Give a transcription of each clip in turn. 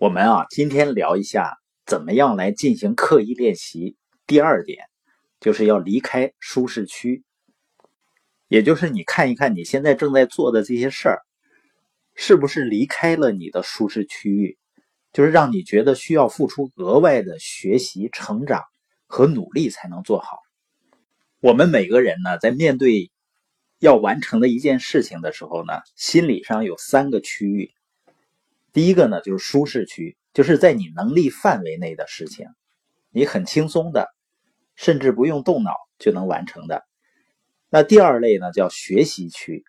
我们啊，今天聊一下怎么样来进行刻意练习。第二点，就是要离开舒适区，也就是你看一看你现在正在做的这些事儿，是不是离开了你的舒适区域，就是让你觉得需要付出额外的学习、成长和努力才能做好。我们每个人呢，在面对要完成的一件事情的时候呢，心理上有三个区域。第一个呢，就是舒适区，就是在你能力范围内的事情，你很轻松的，甚至不用动脑就能完成的。那第二类呢，叫学习区，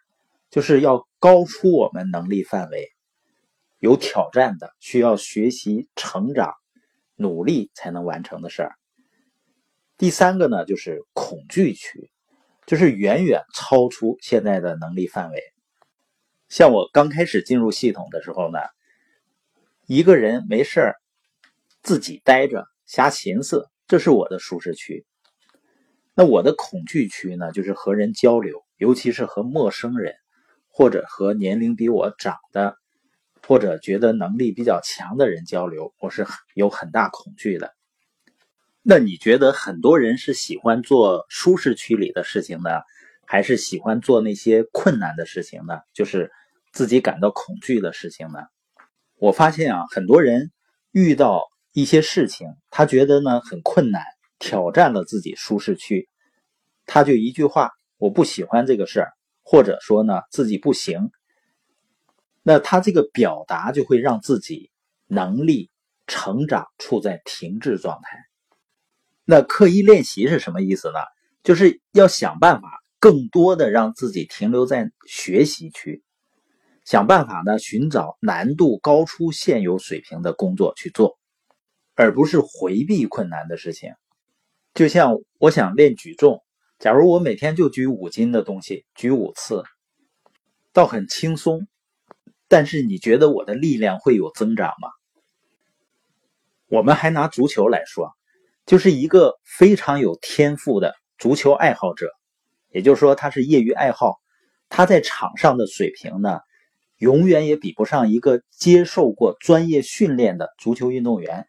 就是要高出我们能力范围，有挑战的，需要学习、成长、努力才能完成的事儿。第三个呢，就是恐惧区，就是远远超出现在的能力范围。像我刚开始进入系统的时候呢。一个人没事儿，自己待着瞎寻思，这是我的舒适区。那我的恐惧区呢？就是和人交流，尤其是和陌生人，或者和年龄比我长的，或者觉得能力比较强的人交流，我是有很大恐惧的。那你觉得很多人是喜欢做舒适区里的事情呢，还是喜欢做那些困难的事情呢？就是自己感到恐惧的事情呢？我发现啊，很多人遇到一些事情，他觉得呢很困难，挑战了自己舒适区，他就一句话：“我不喜欢这个事儿，或者说呢自己不行。”那他这个表达就会让自己能力成长处在停滞状态。那刻意练习是什么意思呢？就是要想办法更多的让自己停留在学习区。想办法呢，寻找难度高出现有水平的工作去做，而不是回避困难的事情。就像我想练举重，假如我每天就举五斤的东西，举五次，倒很轻松。但是你觉得我的力量会有增长吗？我们还拿足球来说，就是一个非常有天赋的足球爱好者，也就是说他是业余爱好，他在场上的水平呢？永远也比不上一个接受过专业训练的足球运动员，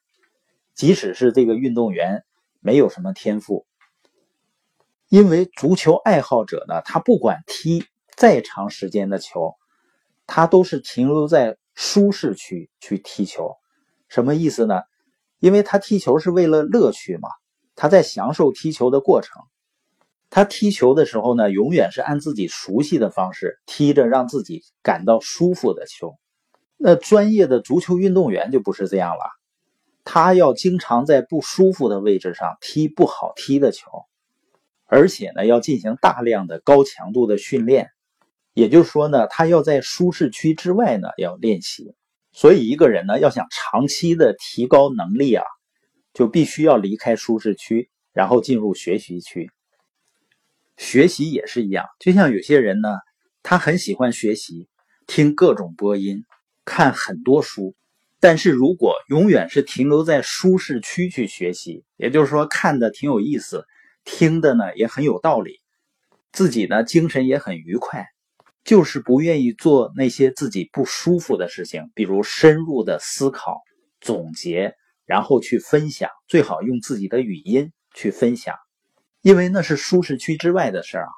即使是这个运动员没有什么天赋，因为足球爱好者呢，他不管踢再长时间的球，他都是停留在舒适区去踢球。什么意思呢？因为他踢球是为了乐趣嘛，他在享受踢球的过程。他踢球的时候呢，永远是按自己熟悉的方式踢着，让自己感到舒服的球。那专业的足球运动员就不是这样了，他要经常在不舒服的位置上踢不好踢的球，而且呢，要进行大量的高强度的训练。也就是说呢，他要在舒适区之外呢要练习。所以一个人呢，要想长期的提高能力啊，就必须要离开舒适区，然后进入学习区。学习也是一样，就像有些人呢，他很喜欢学习，听各种播音，看很多书。但是如果永远是停留在舒适区去学习，也就是说看的挺有意思，听的呢也很有道理，自己呢精神也很愉快，就是不愿意做那些自己不舒服的事情，比如深入的思考、总结，然后去分享，最好用自己的语音去分享。因为那是舒适区之外的事儿啊，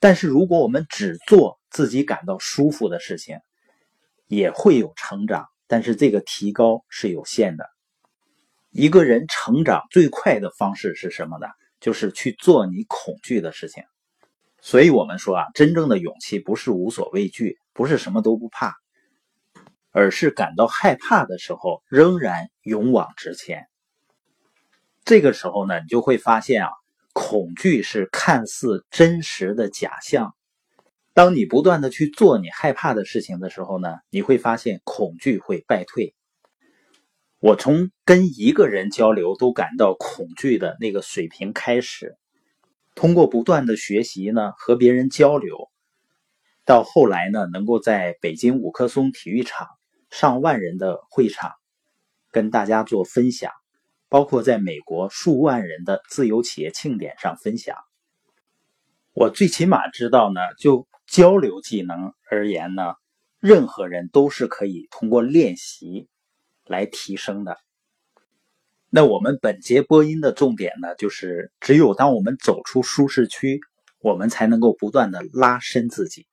但是如果我们只做自己感到舒服的事情，也会有成长，但是这个提高是有限的。一个人成长最快的方式是什么呢？就是去做你恐惧的事情。所以我们说啊，真正的勇气不是无所畏惧，不是什么都不怕，而是感到害怕的时候仍然勇往直前。这个时候呢，你就会发现啊。恐惧是看似真实的假象。当你不断的去做你害怕的事情的时候呢，你会发现恐惧会败退。我从跟一个人交流都感到恐惧的那个水平开始，通过不断的学习呢，和别人交流，到后来呢，能够在北京五棵松体育场上万人的会场跟大家做分享。包括在美国数万人的自由企业庆典上分享，我最起码知道呢，就交流技能而言呢，任何人都是可以通过练习来提升的。那我们本节播音的重点呢，就是只有当我们走出舒适区，我们才能够不断的拉伸自己。